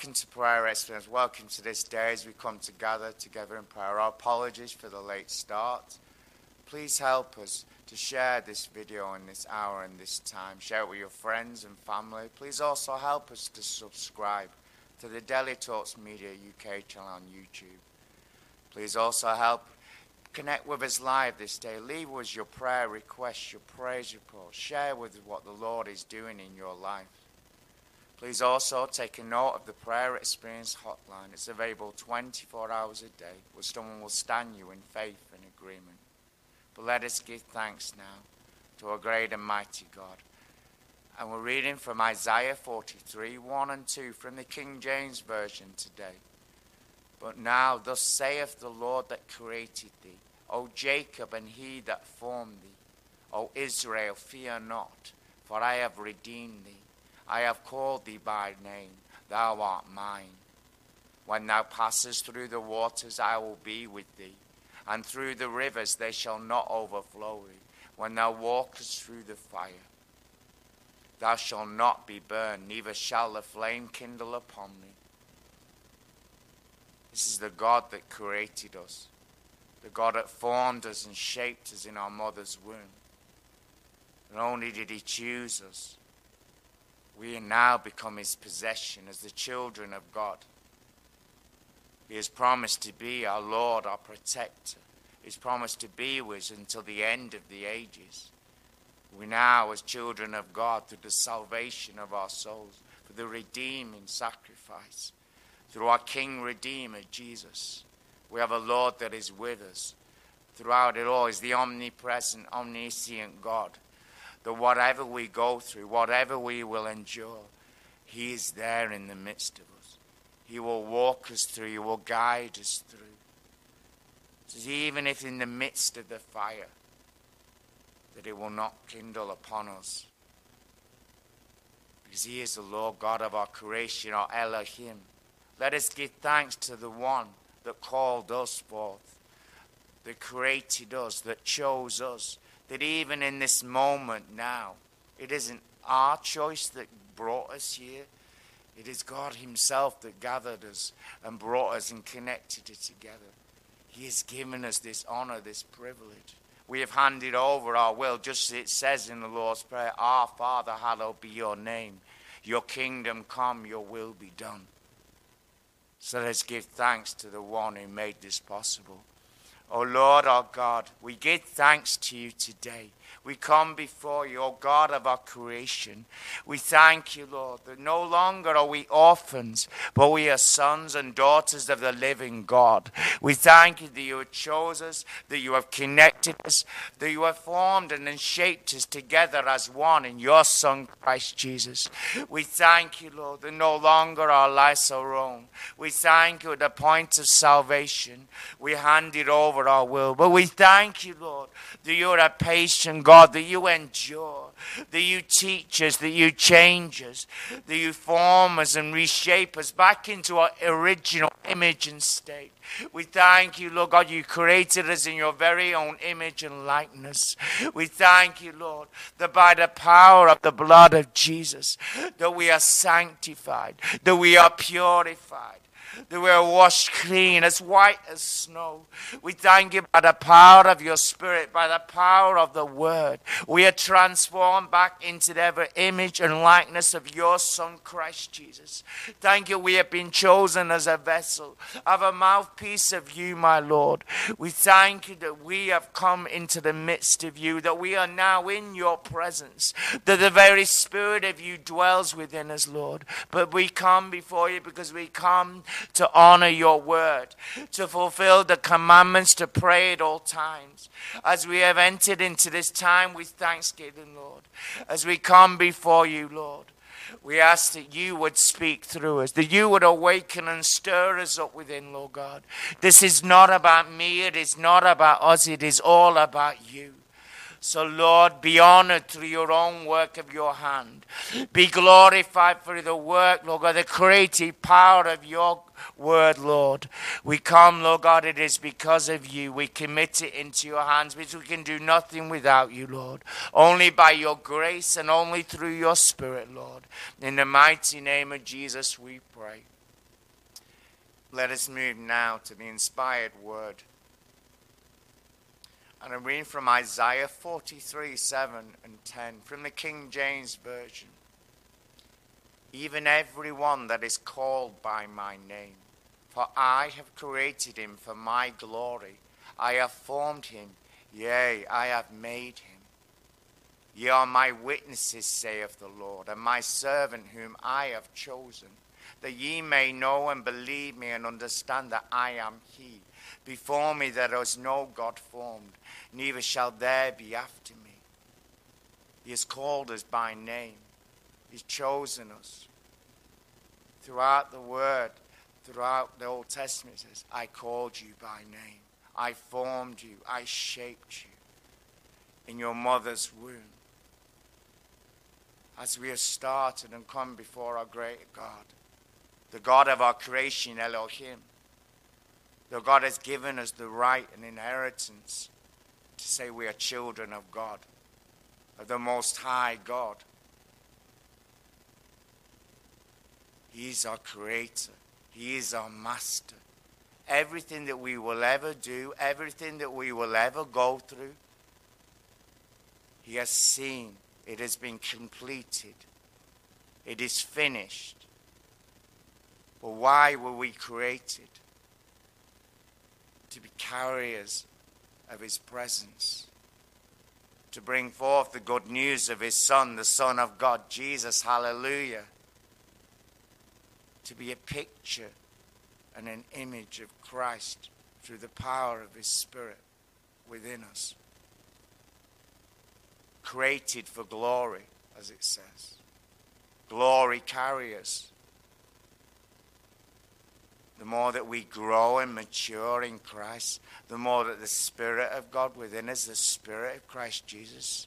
Welcome. To Prayer Experience. Welcome to this day as we come together together in prayer. Our apologies for the late start. Please help us to share this video in this hour and this time. Share it with your friends and family. Please also help us to subscribe to the Daily Talks Media UK channel on YouTube. Please also help connect with us live this day. Leave us your prayer requests, your praise reports. Share with us what the Lord is doing in your life. Please also take a note of the prayer experience hotline. It's available 24 hours a day where someone will stand you in faith and agreement. But let us give thanks now to our great and mighty God. And we're reading from Isaiah 43 1 and 2 from the King James Version today. But now, thus saith the Lord that created thee, O Jacob, and he that formed thee, O Israel, fear not, for I have redeemed thee. I have called thee by name, thou art mine. When thou passest through the waters, I will be with thee, and through the rivers they shall not overflow thee. When thou walkest through the fire, thou shalt not be burned, neither shall the flame kindle upon thee. This is the God that created us, the God that formed us and shaped us in our mother's womb. Not only did He choose us, we now become his possession as the children of God. He has promised to be our Lord, our protector. He's promised to be with us until the end of the ages. We now, as children of God, through the salvation of our souls, through the redeeming sacrifice, through our King Redeemer, Jesus, we have a Lord that is with us. Throughout it all is the omnipresent, omniscient God that whatever we go through, whatever we will endure, He is there in the midst of us. He will walk us through, He will guide us through. So even if in the midst of the fire, that it will not kindle upon us. Because He is the Lord God of our creation, our Elohim. Let us give thanks to the one that called us forth, that created us, that chose us, that even in this moment now, it isn't our choice that brought us here. It is God Himself that gathered us and brought us and connected it together. He has given us this honor, this privilege. We have handed over our will, just as it says in the Lord's Prayer Our Father, hallowed be your name. Your kingdom come, your will be done. So let's give thanks to the one who made this possible. O oh Lord our God, we give thanks to you today. We come before you, O God of our creation. We thank you, Lord, that no longer are we orphans, but we are sons and daughters of the living God. We thank you that you have chosen us, that you have connected us, that you have formed and then shaped us together as one in your Son, Christ Jesus. We thank you, Lord, that no longer our lives are own. We thank you at the point of salvation. We hand it over our will. But we thank you, Lord, that you're a patient God, that you endure, that you teach us, that you change us, that you form us and reshape us back into our original image and state. We thank you, Lord God, you created us in your very own image and likeness. We thank you, Lord, that by the power of the blood of Jesus, that we are sanctified, that we are purified that we are washed clean, as white as snow. We thank you by the power of your Spirit, by the power of the Word. We are transformed back into the ever image and likeness of your Son, Christ Jesus. Thank you, we have been chosen as a vessel, of a mouthpiece of you, my Lord. We thank you that we have come into the midst of you, that we are now in your presence, that the very Spirit of you dwells within us, Lord. But we come before you because we come to honor your word, to fulfill the commandments to pray at all times. As we have entered into this time with thanksgiving, Lord, as we come before you, Lord, we ask that you would speak through us, that you would awaken and stir us up within, Lord God. This is not about me, it is not about us, it is all about you. So, Lord, be honored through your own work of your hand. Be glorified for the work, Lord God, the creative power of your word, Lord. We come, Lord God, it is because of you. We commit it into your hands because we can do nothing without you, Lord. Only by your grace and only through your spirit, Lord. In the mighty name of Jesus, we pray. Let us move now to the inspired word. And I'm reading from Isaiah 43 7 and 10 from the King James Version. Even every one that is called by my name, for I have created him for my glory. I have formed him, yea, I have made him. Ye are my witnesses, saith the Lord, and my servant whom I have chosen, that ye may know and believe me and understand that I am he. Before me there was no God formed, neither shall there be after me. He has called us by name. He's chosen us. Throughout the Word, throughout the Old Testament, it says, I called you by name. I formed you. I shaped you in your mother's womb. As we have started and come before our great God, the God of our creation, Elohim, the God has given us the right and inheritance to say we are children of God, of the Most High God. He is our Creator, He is our Master. Everything that we will ever do, everything that we will ever go through, He has seen. It has been completed. It is finished. But why were we created? To be carriers of his presence, to bring forth the good news of his Son, the Son of God, Jesus, hallelujah, to be a picture and an image of Christ through the power of his Spirit within us. Created for glory, as it says. Glory carriers the more that we grow and mature in Christ, the more that the Spirit of God within us, the Spirit of Christ Jesus,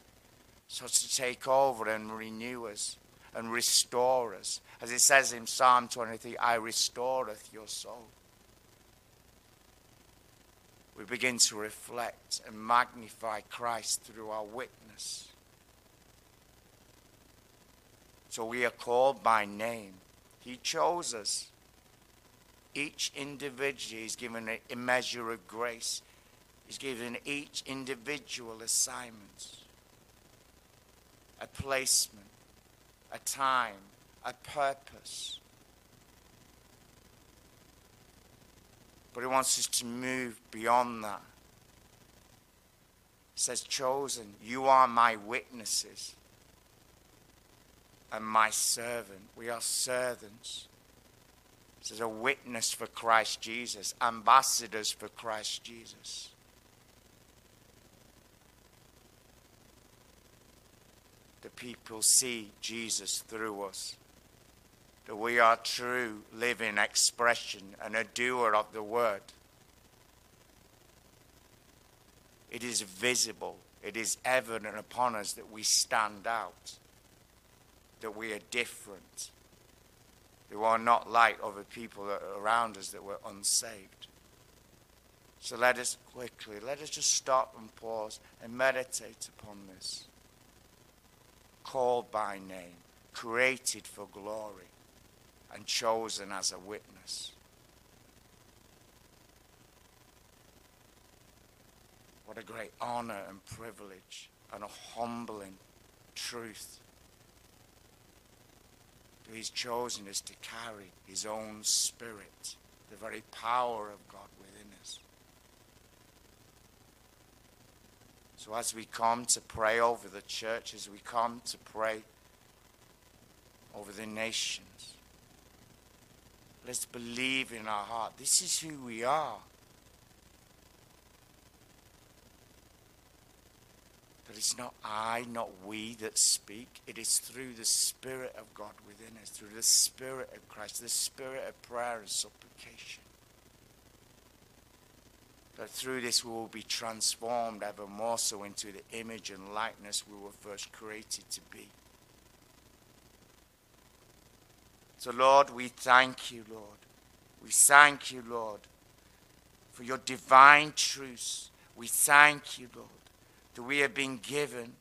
starts to take over and renew us and restore us. As it says in Psalm 23, I restoreth your soul. We begin to reflect and magnify Christ through our witness. So we are called by name. He chose us. Each individual is given a measure of grace. He's given each individual assignments, a placement, a time, a purpose. But he wants us to move beyond that. He says, Chosen, you are my witnesses and my servant. We are servants. As a witness for Christ Jesus, ambassadors for Christ Jesus. The people see Jesus through us. That we are true living expression and a doer of the word. It is visible, it is evident upon us that we stand out, that we are different who are not like other people around us that were unsaved. So let us quickly, let us just stop and pause and meditate upon this. Called by name, created for glory, and chosen as a witness. What a great honor and privilege and a humbling truth He's chosen us to carry His own Spirit, the very power of God within us. So, as we come to pray over the church, as we come to pray over the nations, let's believe in our heart this is who we are. But it's not I, not we that speak. It is through the Spirit of God within us, through the Spirit of Christ, the Spirit of prayer and supplication. that through this we will be transformed ever more so into the image and likeness we were first created to be. So, Lord, we thank you, Lord. We thank you, Lord, for your divine truths. We thank you, Lord, that we have been given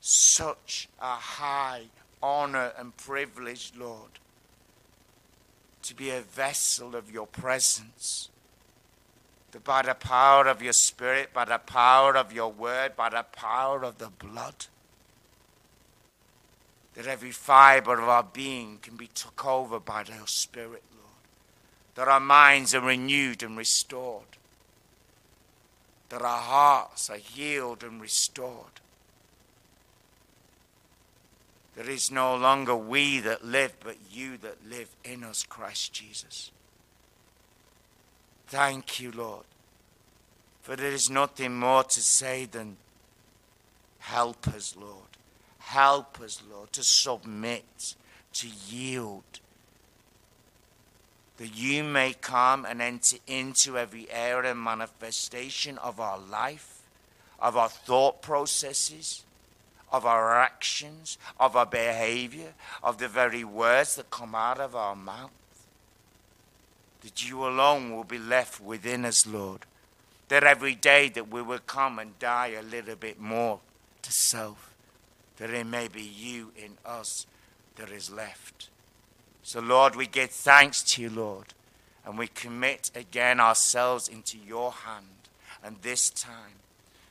such a high honor and privilege, Lord, to be a vessel of your presence that by the power of your Spirit, by the power of your word, by the power of the blood, that every fiber of our being can be took over by the Spirit, Lord. That our minds are renewed and restored. That our hearts are healed and restored. That it is no longer we that live, but you that live in us, Christ Jesus. Thank you, Lord. For there is nothing more to say than help us, Lord. Help us, Lord, to submit, to yield. That you may come and enter into every area and manifestation of our life, of our thought processes, of our actions, of our behavior, of the very words that come out of our mouth that you alone will be left within us, Lord. That every day that we will come and die a little bit more to self, that it may be you in us that is left. So, Lord, we give thanks to you, Lord, and we commit again ourselves into your hand. And this time,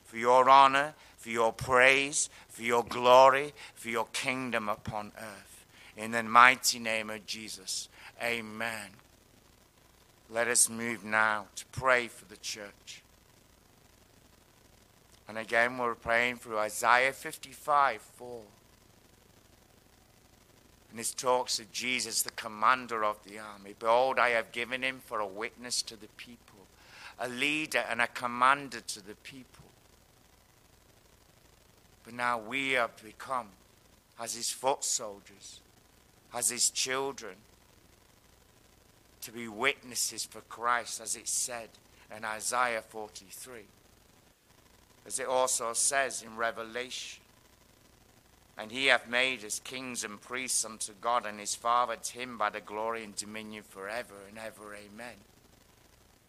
for your honor, for your praise, for your glory, for your kingdom upon earth. In the mighty name of Jesus. Amen. Let us move now to pray for the church. And again, we're praying through Isaiah 55 4. And this talks of Jesus, the commander of the army. Behold, I have given him for a witness to the people, a leader and a commander to the people. But now we have become as his foot soldiers, as his children to be witnesses for Christ, as it said in Isaiah 43. As it also says in Revelation. And he hath made us kings and priests unto God and his Father, to him by the glory and dominion forever and ever. Amen.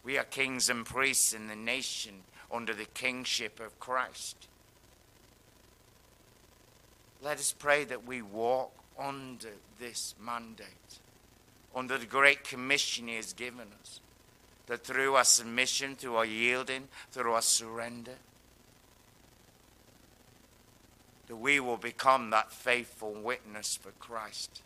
We are kings and priests in the nation under the kingship of Christ. Let us pray that we walk under this mandate under the great commission He has given us. That through our submission, through our yielding, through our surrender, that we will become that faithful witness for Christ.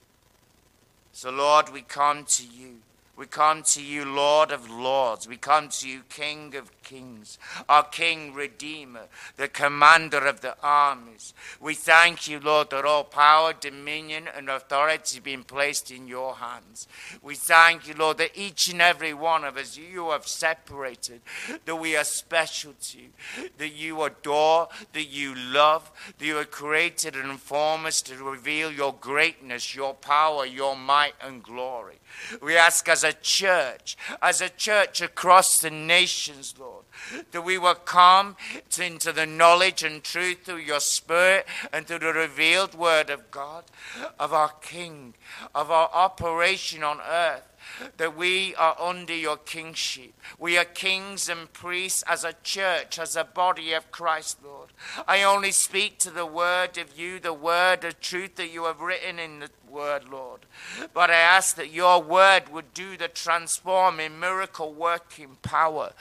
So, Lord, we come to you. We come to you, Lord of Lords. We come to you, King of Kings, our King Redeemer, the Commander of the armies. We thank you, Lord, that all power, dominion, and authority have been placed in your hands. We thank you, Lord, that each and every one of us you have separated, that we are special to you, that you adore, that you love, that you have created and formed us to reveal your greatness, your power, your might, and glory. We ask as a church, as a church across the nations, Lord, that we will come into the knowledge and truth through your Spirit and through the revealed word of God, of our King, of our operation on earth that we are under your kingship. We are kings and priests as a church, as a body of Christ, Lord. I only speak to the word of you, the word of truth that you have written in the word, Lord. But I ask that your word would do the transforming, miracle working power.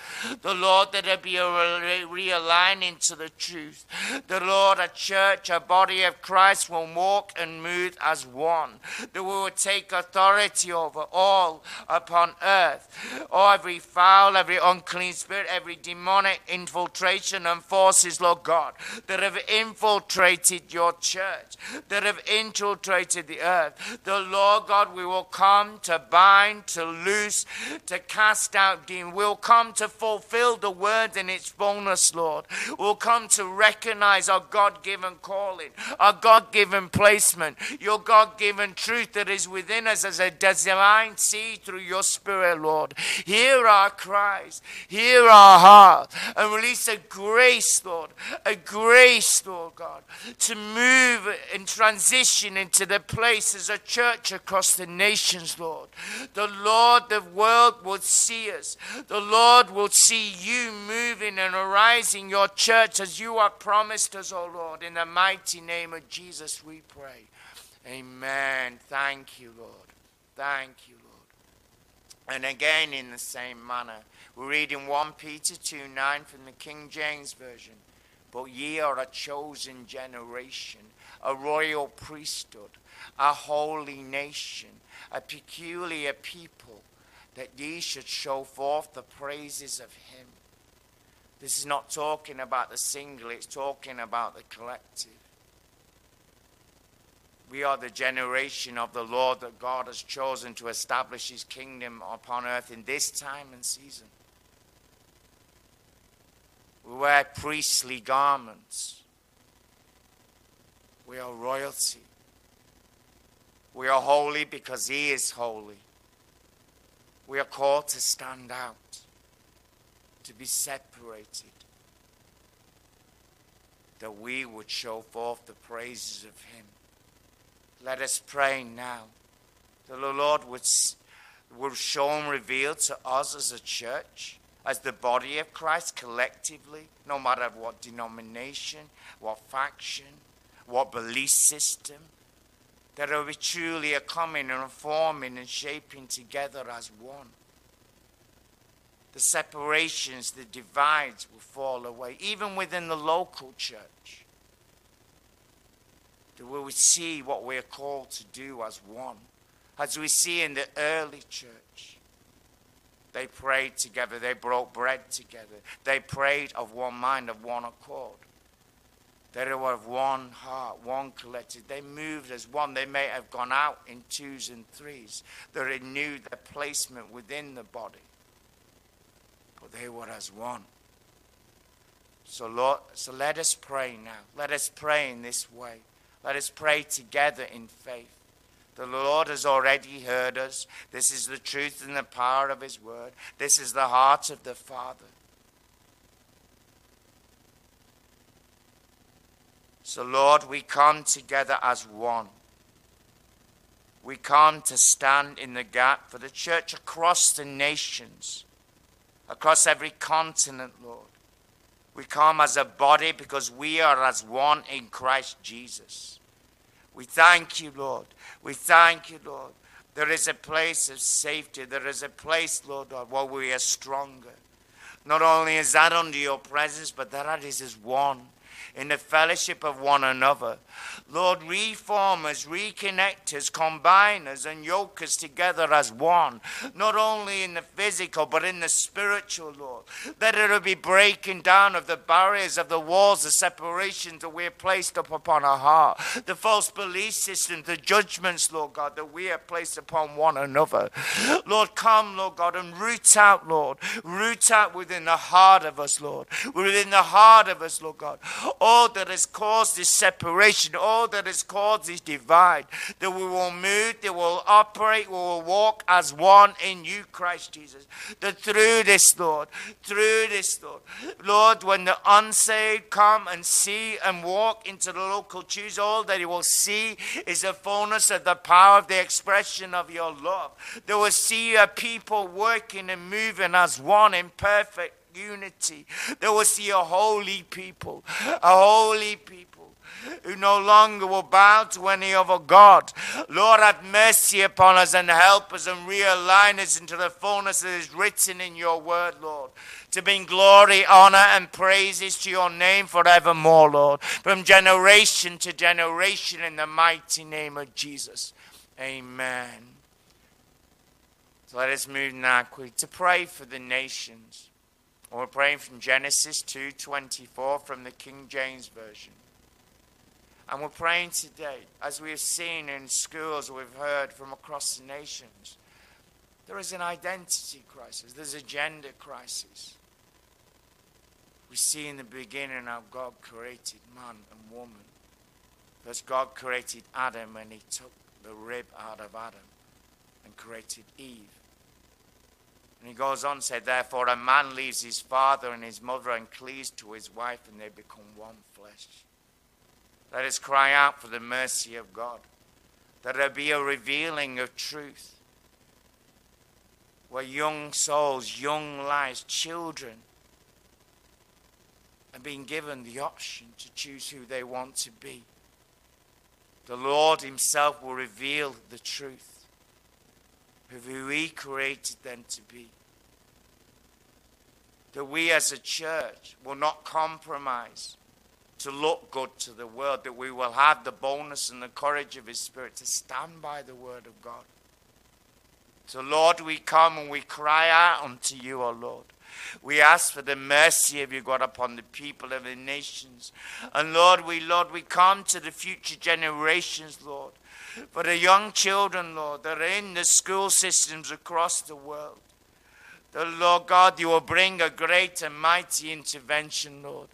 The Lord, that there be a realigning to the truth. The Lord, a church, a body of Christ will walk and move as one. That we will take authority over all upon earth. Oh, every foul, every unclean spirit, every demonic infiltration and forces, Lord God, that have infiltrated your church, that have infiltrated the earth. The Lord God, we will come to bind, to loose, to cast out demons. We'll come to fulfill the word in its fullness, Lord. We'll come to recognize our God given calling, our God given placement, your God given truth that is within us as a divine seed through your Spirit, Lord. Hear our cries, hear our heart, and release a grace, Lord, a grace, Lord God, to move and transition into the place as a church across the nations, Lord. The Lord, the world will see us. The Lord will see you moving and arising your church as you have promised us, O oh Lord. In the mighty name of Jesus, we pray. Amen. Thank you, Lord. Thank you, Lord. And again, in the same manner, we read in 1 Peter 2 9 from the King James Version. But ye are a chosen generation, a royal priesthood, a holy nation, a peculiar people, that ye should show forth the praises of him. This is not talking about the single, it's talking about the collective. We are the generation of the Lord that God has chosen to establish his kingdom upon earth in this time and season. We wear priestly garments. We are royalty. We are holy because he is holy. We are called to stand out, to be separated, that we would show forth the praises of him. Let us pray now that the Lord would, would show and reveal to us as a church, as the body of Christ collectively, no matter what denomination, what faction, what belief system, that we truly are coming and forming and shaping together as one. The separations, the divides will fall away, even within the local church that we will see what we're called to do as one. As we see in the early church, they prayed together, they broke bread together, they prayed of one mind, of one accord. They were of one heart, one collective. They moved as one. They may have gone out in twos and threes. They renewed their placement within the body. But they were as one. So Lord, so let us pray now. Let us pray in this way. Let us pray together in faith. The Lord has already heard us. This is the truth and the power of His word. This is the heart of the Father. So, Lord, we come together as one. We come to stand in the gap for the church across the nations, across every continent, Lord. We come as a body because we are as one in Christ Jesus. We thank you, Lord. We thank you, Lord. There is a place of safety. There is a place, Lord, where we are stronger. Not only is that under your presence, but that is as one in the fellowship of one another. Lord, reform us, reconnect us, combine us, and yoke us together as one, not only in the physical, but in the spiritual, Lord. That it will be breaking down of the barriers, of the walls, the separations that we have placed up upon our heart, the false belief systems, the judgments, Lord God, that we have placed upon one another. Lord, come, Lord God, and root out, Lord, root out within the heart of us, Lord, within the heart of us, Lord God, all that has caused this separation, all that has caused this divide, that we will move, that will operate, we will walk as one in you, Christ Jesus. That through this, Lord, through this, Lord, Lord, when the unsaved come and see and walk into the local church, all that he will see is the fullness of the power of the expression of your love. They will see a people working and moving as one in perfect unity. They will see a holy people, a holy people who no longer will bow to any other God. Lord, have mercy upon us and help us and realign us into the fullness that is written in your word, Lord. To bring glory, honor, and praises to your name forevermore, Lord. From generation to generation in the mighty name of Jesus. Amen. So let us move now quickly to pray for the nations. And we're praying from Genesis 2:24 from the King James Version. And we're praying today, as we have seen in schools, we've heard from across the nations, there is an identity crisis, there's a gender crisis. We see in the beginning how God created man and woman. First, God created Adam and he took the rib out of Adam. and created Eve. And he goes on to say, Therefore, a man leaves his father and his mother and cleaves to his wife, and they become one flesh. Let us cry out for the mercy of God, that there be a revealing of truth, where young souls, young lives, children are being given the option to choose who they want to be. The Lord Himself will reveal the truth who He created them to be. That we as a church will not compromise to look good to the world, that we will have the boldness and the courage of His Spirit to stand by the Word of God. So, Lord, we come and we cry out unto you, O Lord. We ask for the mercy of you, God, upon the people of the nations. And Lord, we, Lord, we come to the future generations, Lord for the young children, Lord, that are in the school systems across the world. The Lord God, you will bring a great and mighty intervention, Lord.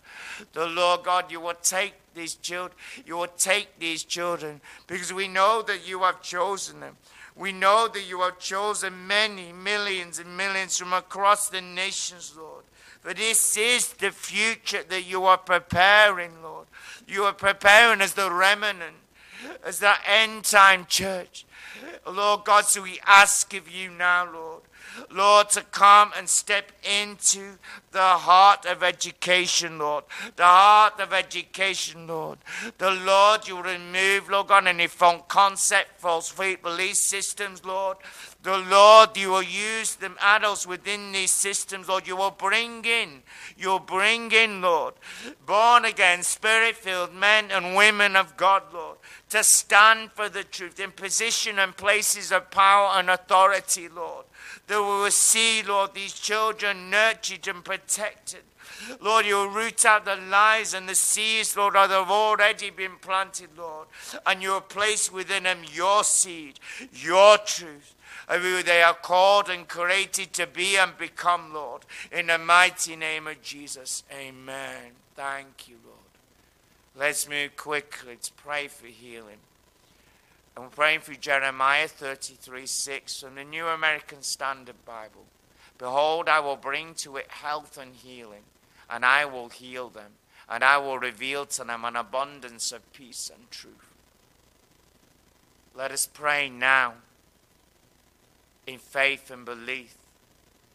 The Lord God, you will take these children, you will take these children because we know that you have chosen them. We know that you have chosen many millions and millions from across the nations, Lord. For this is the future that you are preparing, Lord. You are preparing as the remnant as that end time church. Lord God, so we ask of you now, Lord, Lord, to come and step into the heart of education, Lord. The heart of education, Lord. The Lord, you remove, Lord God, any false concept, false belief systems, Lord. The Lord, you will use the adults within these systems, Lord. You will bring in, you'll bring in, Lord, born again, spirit filled men and women of God, Lord to stand for the truth in position and places of power and authority, Lord. That we will see, Lord, these children nurtured and protected. Lord, you'll root out the lies and the seeds, Lord, that have already been planted, Lord. And you'll place within them your seed, your truth, of who they are called and created to be and become, Lord. In the mighty name of Jesus, amen. Thank you, Lord. Let's move quickly to pray for healing. And we're praying for Jeremiah 33 6 from the New American Standard Bible. Behold, I will bring to it health and healing, and I will heal them, and I will reveal to them an abundance of peace and truth. Let us pray now in faith and belief.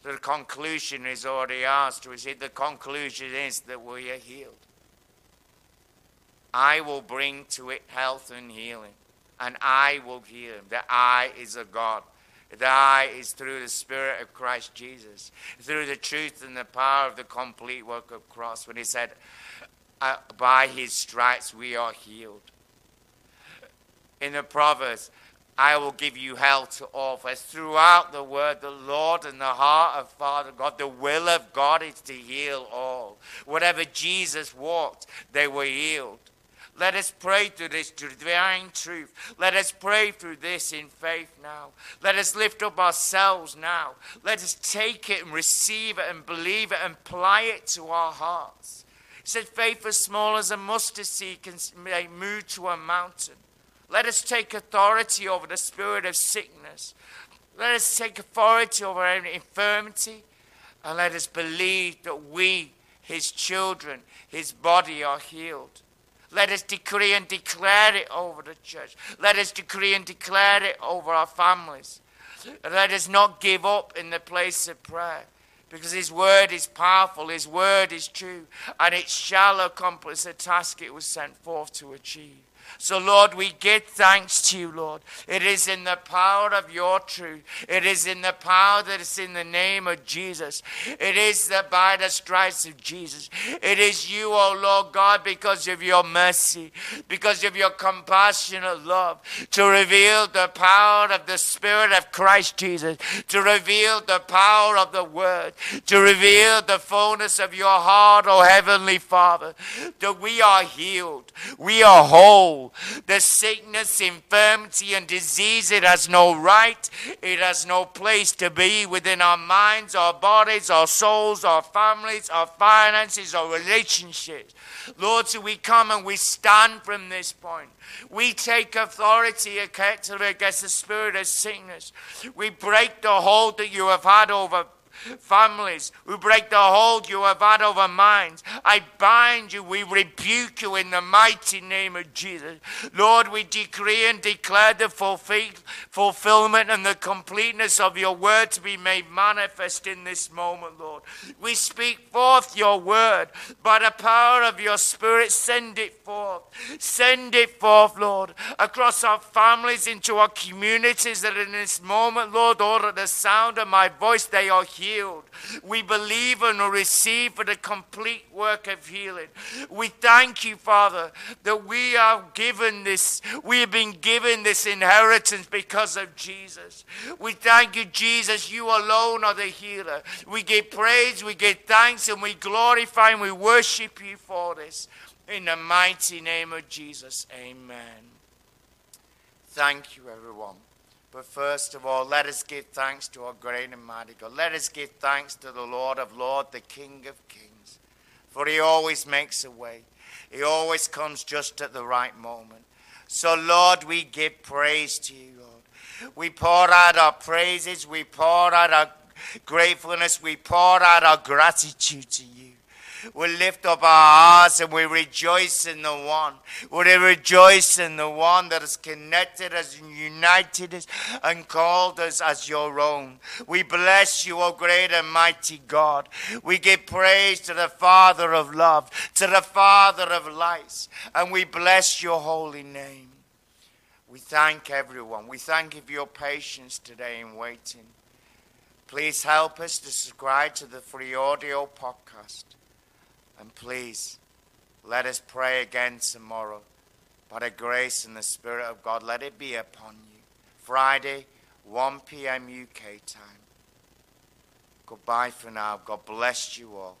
The conclusion is already asked. We said the conclusion is that we are healed. I will bring to it health and healing, and I will heal him. The I is a God. The I is through the Spirit of Christ Jesus, through the truth and the power of the complete work of cross. When he said, uh, By his stripes we are healed. In the Proverbs, I will give you health to all flesh. Throughout the word, the Lord and the heart of Father God, the will of God is to heal all. Whatever Jesus walked, they were healed. Let us pray through this divine truth. Let us pray through this in faith now. Let us lift up ourselves now. Let us take it and receive it and believe it and apply it to our hearts. He said, faith as small as a mustard seed can move to a mountain. Let us take authority over the spirit of sickness. Let us take authority over any infirmity. And let us believe that we, his children, his body are healed. Let us decree and declare it over the church. Let us decree and declare it over our families. Let us not give up in the place of prayer because His word is powerful, His word is true, and it shall accomplish the task it was sent forth to achieve. So, Lord, we give thanks to you, Lord. It is in the power of your truth. It is in the power that is in the name of Jesus. It is the, by the stripes of Jesus. It is you, O oh Lord God, because of your mercy, because of your compassionate love, to reveal the power of the Spirit of Christ Jesus, to reveal the power of the Word, to reveal the fullness of your heart, O oh Heavenly Father, that we are healed, we are whole The sickness, infirmity, and disease, it has no right, it has no place to be within our minds, our bodies, our souls, our families, our finances, our relationships. Lord, so we come and we stand from this point. We take authority against the spirit of sickness. We break the hold that you have had over families who break the hold you have had over minds. I bind you, we rebuke you in the mighty name of Jesus. Lord, we decree and declare the fulfillment and the completeness of your word to be made manifest in this moment, Lord. We speak forth your word by the power of your spirit. Send it forth. Send it forth, Lord, across our families, into our communities that in this moment, Lord, or at the sound of my voice, they are here healed. We believe and receive for the complete work of healing. We thank you, Father, that we are given this, we have been given this inheritance because of Jesus. We thank you, Jesus, you alone are the healer. We give praise, we give thanks, and we glorify and we worship you for this. In the mighty name of Jesus, amen. Thank you, everyone. But first of all, let us give thanks to our great and mighty God. Let us give thanks to the Lord of Lords, the King of Kings. For he always makes a way. He always comes just at the right moment. So, Lord, we give praise to you, Lord. We pour out our praises, we pour out our gratefulness, we pour out our gratitude to you we lift up our hearts and we rejoice in the one. We rejoice in the one that has connected us and united us and called us as your own. We bless you, O great and mighty God. We give praise to the Father of love, to the Father of lights, and we bless your holy name. We thank everyone. We thank you for your patience today in waiting. Please help us to subscribe to the free audio podcast. And please, let us pray again tomorrow. By the grace and the Spirit of God, let it be upon you. Friday, 1 p.m. UK time. Goodbye for now. God bless you all.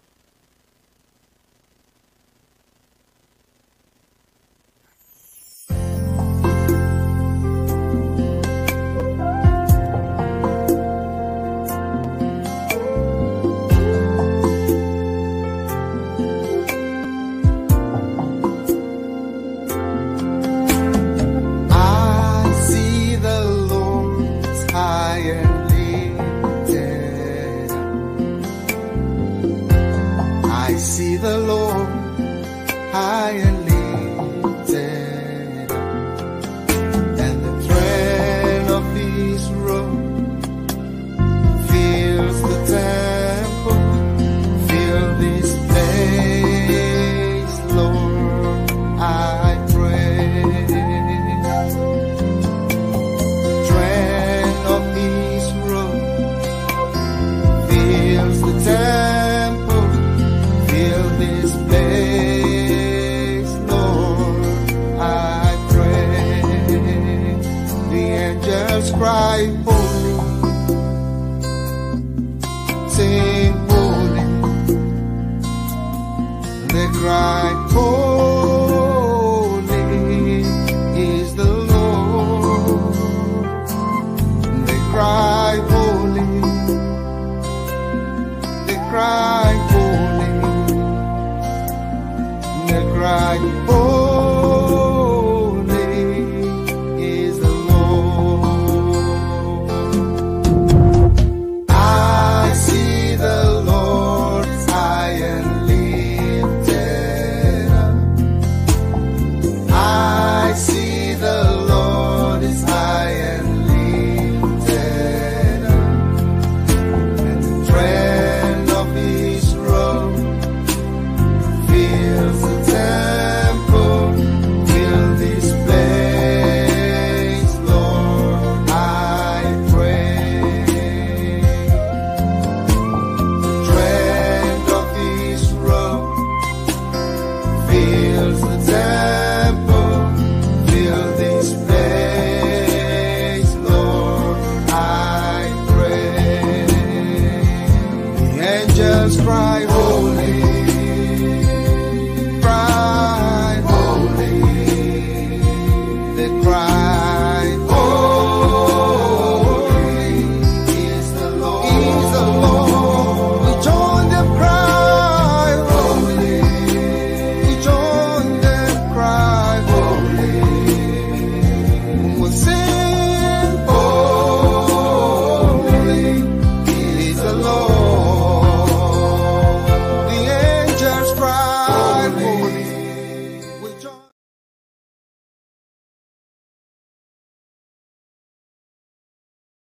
my core.